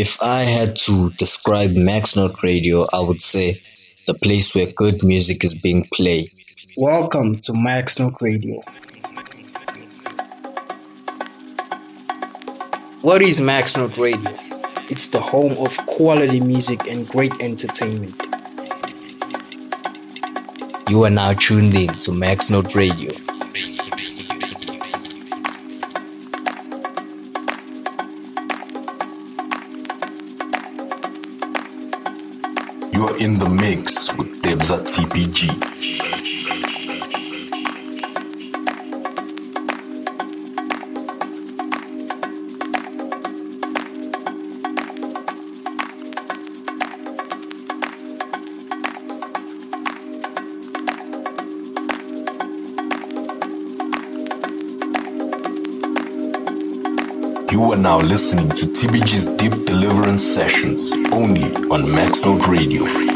If I had to describe Max Note Radio, I would say the place where good music is being played. Welcome to Max Note Radio. What is Max Note Radio? It's the home of quality music and great entertainment. You are now tuned in to Max Note Radio. You are in the mix with Debza TPG. Now listening to TBG's Deep Deliverance Sessions only on Maxnote Radio.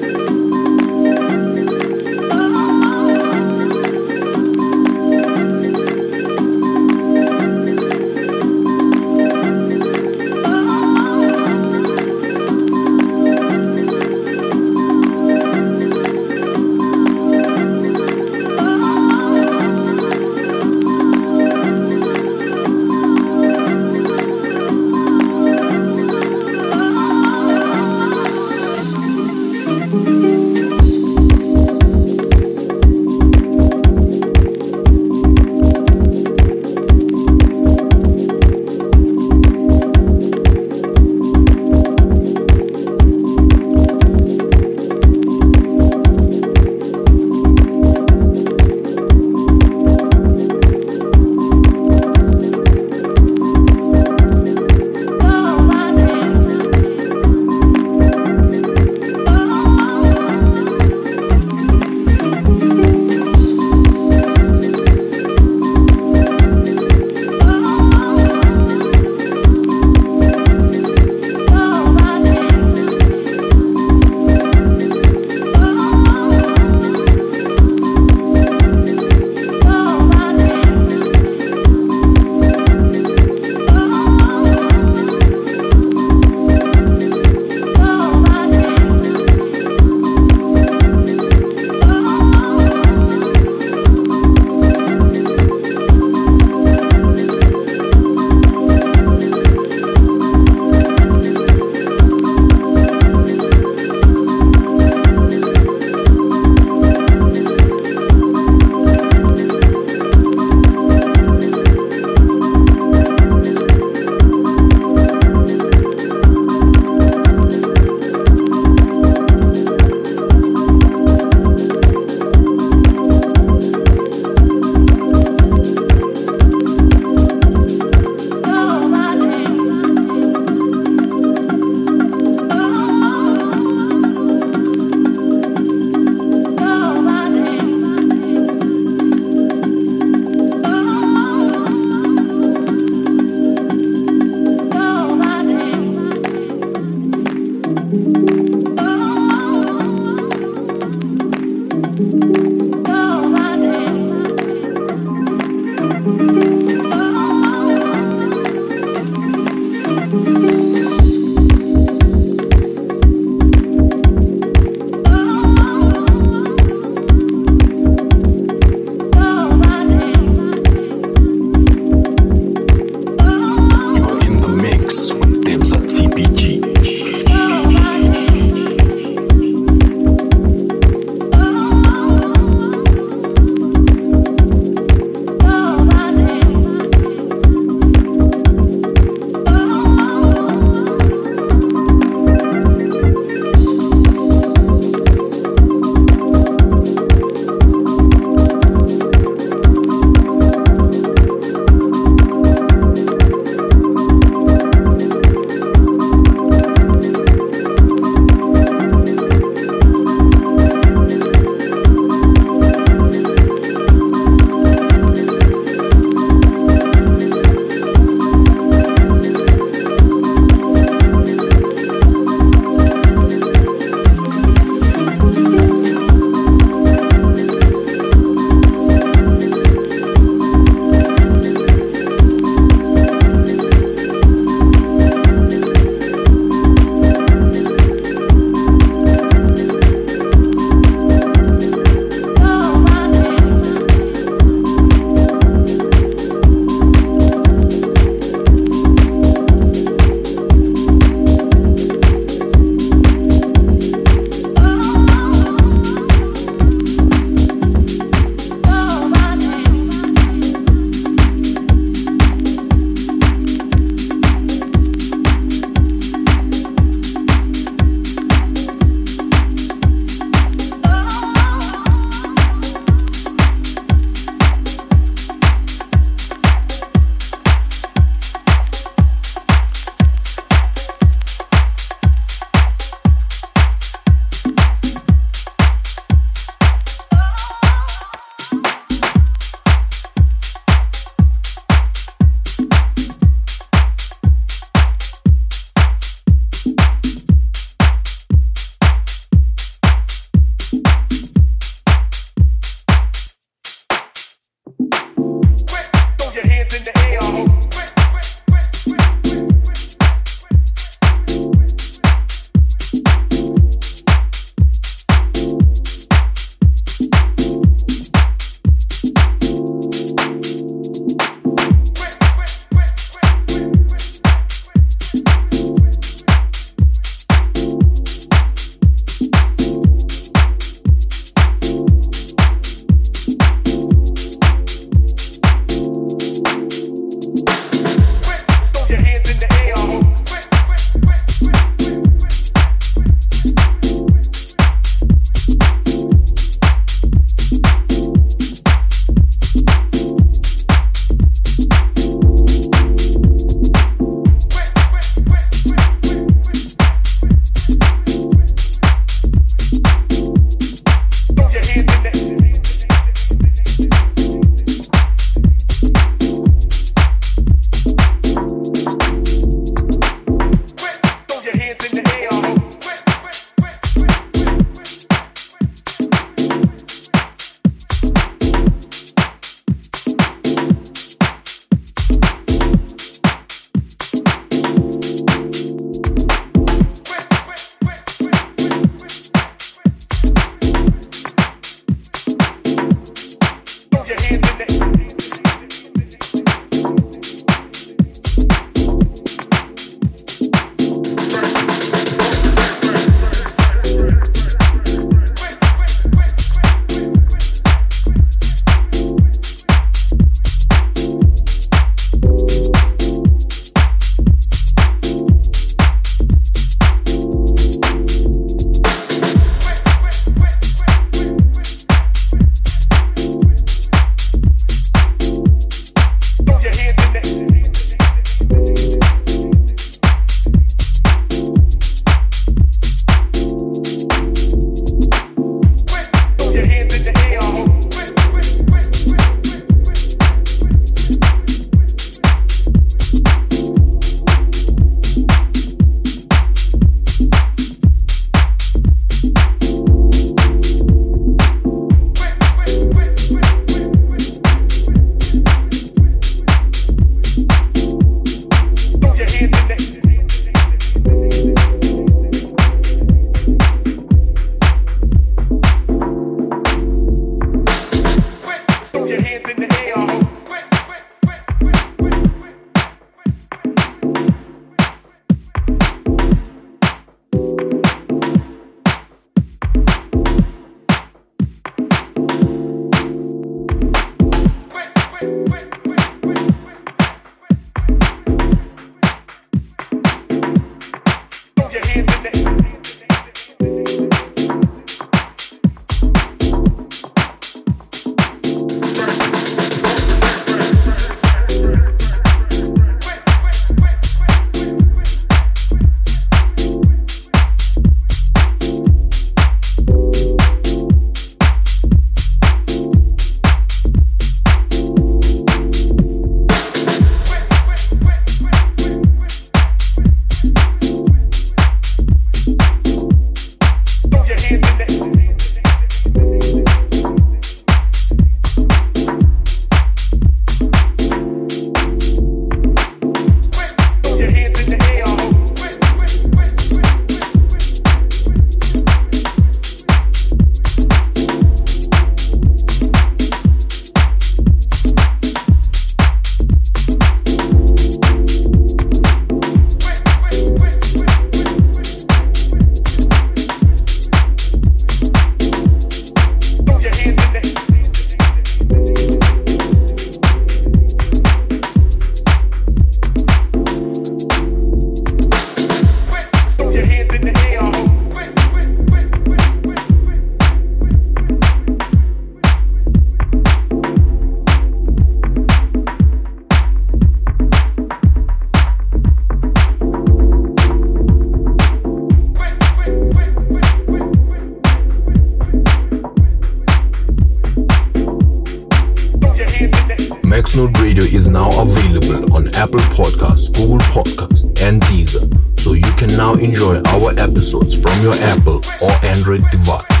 Radio is now available on Apple Podcasts, Google Podcasts, and Deezer, so you can now enjoy our episodes from your Apple or Android device.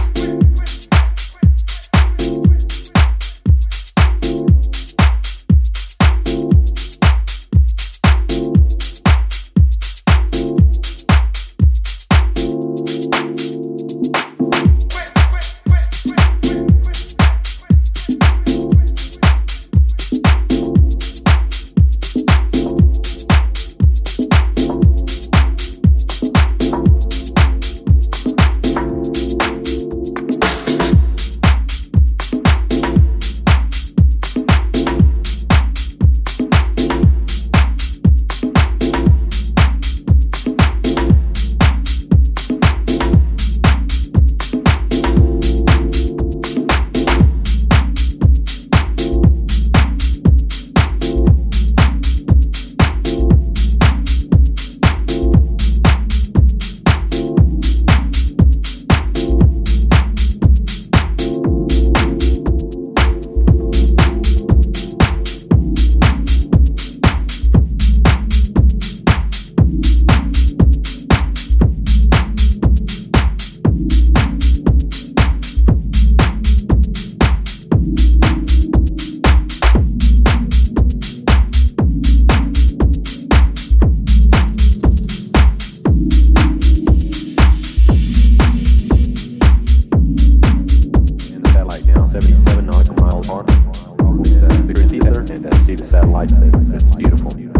Describe what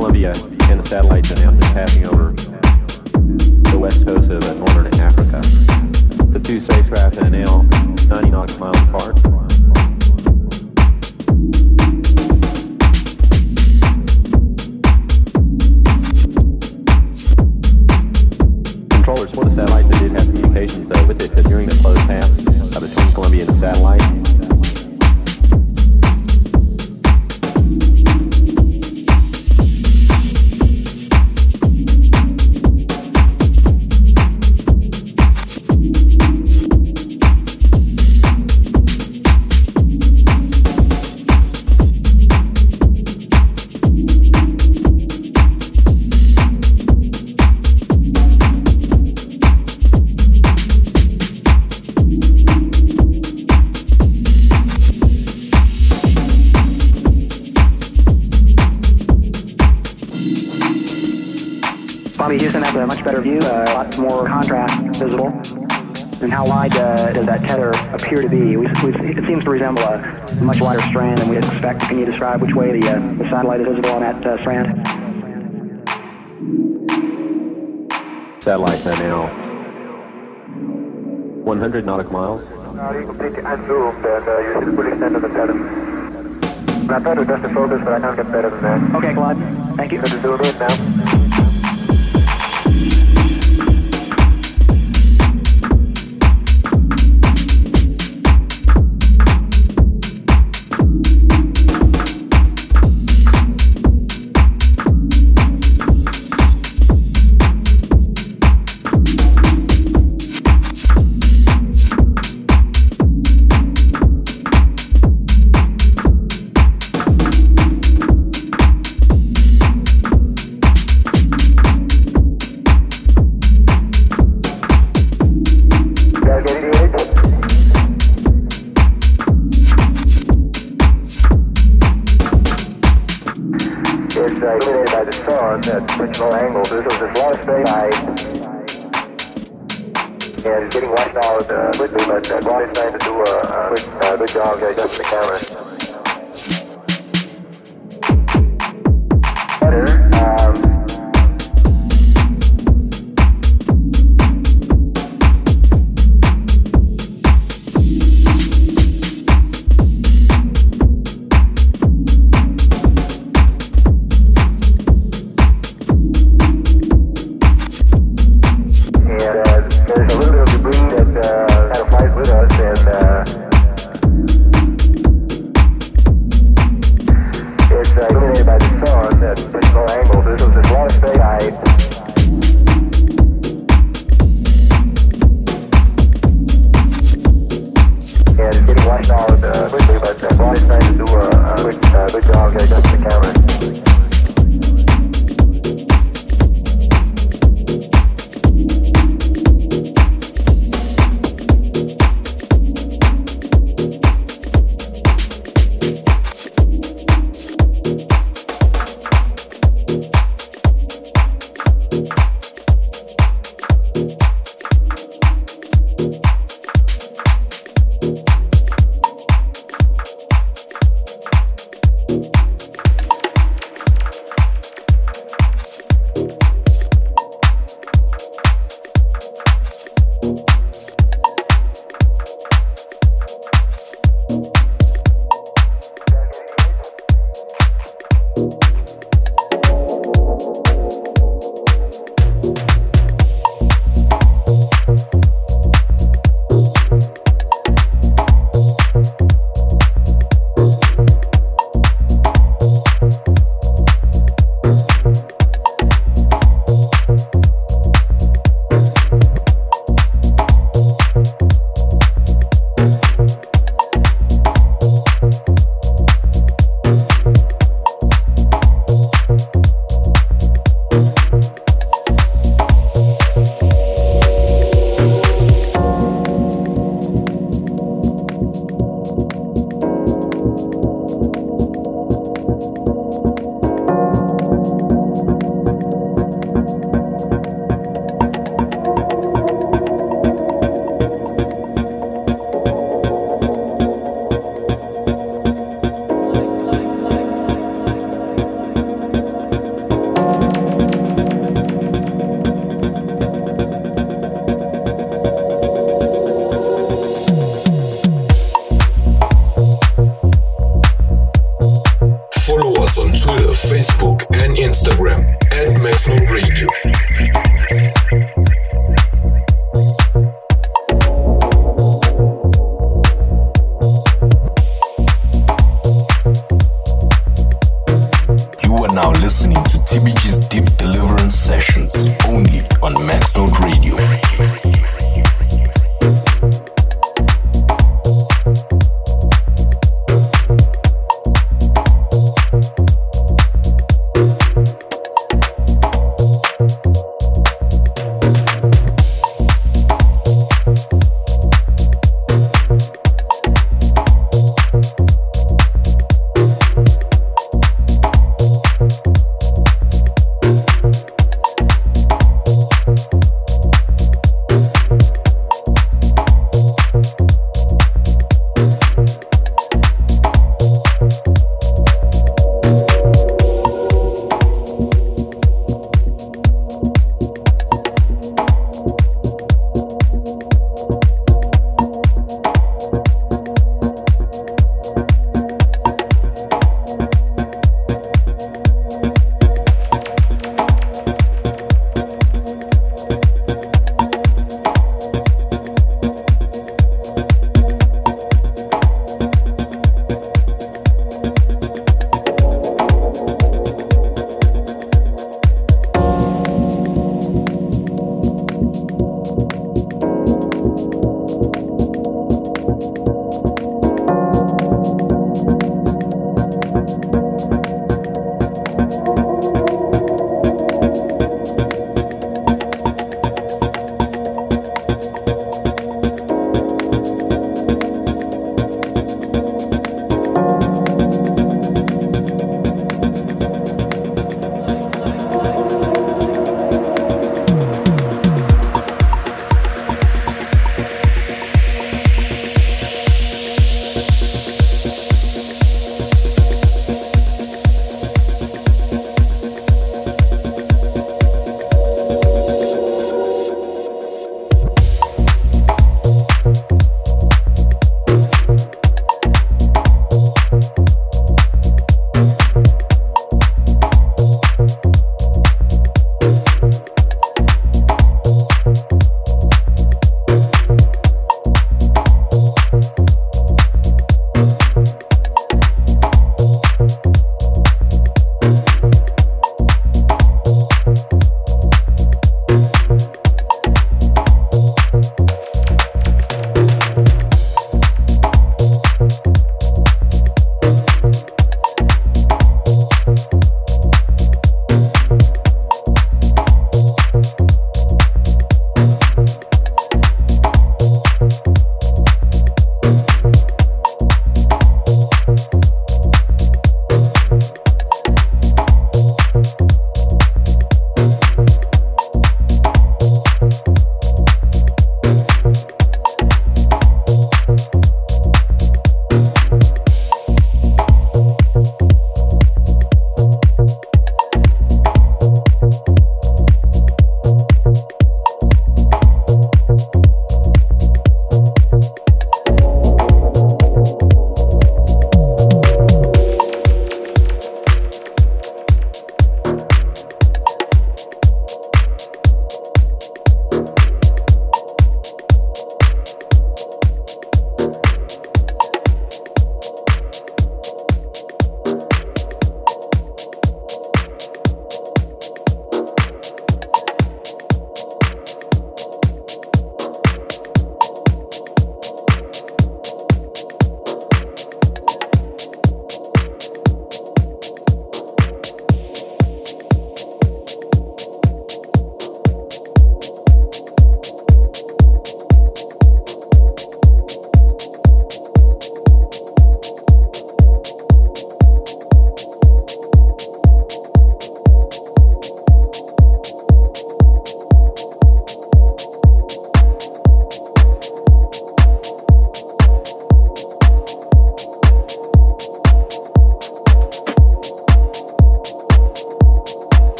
Columbia and the satellites and them just passing over the west coast of uh, northern Africa. The two spacecraft in an AL 90 nautical miles apart. Describe which way the, uh, the satellite is visible on that uh, strand? Satellite at now 100 nautical miles. Uh, you completely unzoomed and uh, you should fully stand on the pattern. I thought it was just a focus, but I can't get better than that. Okay, Claude. Thank you. Going to zoom in now.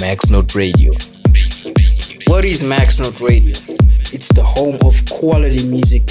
Tuned in to Max Note Radio. What is Max Note Radio? It's the home of quality music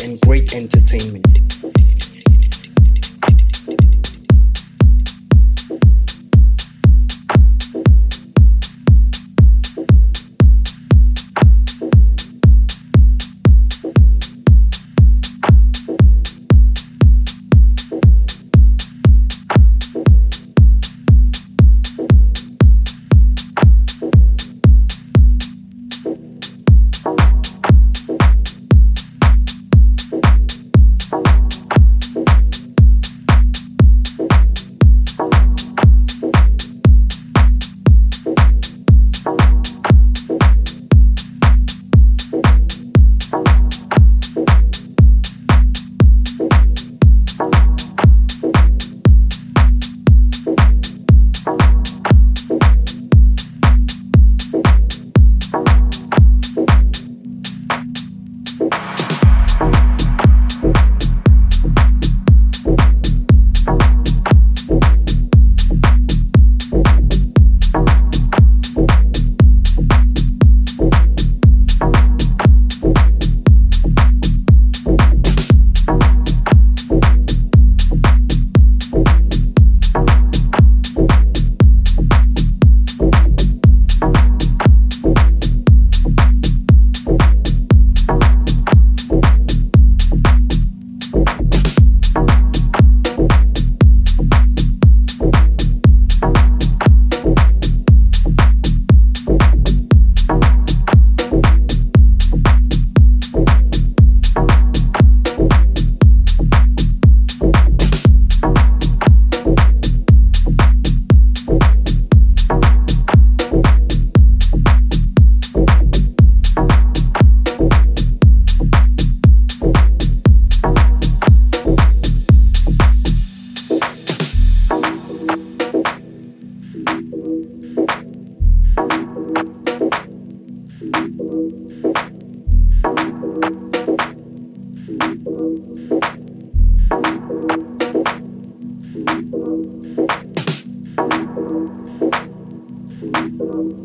Thank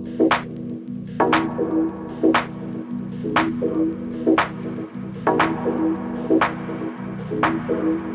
you.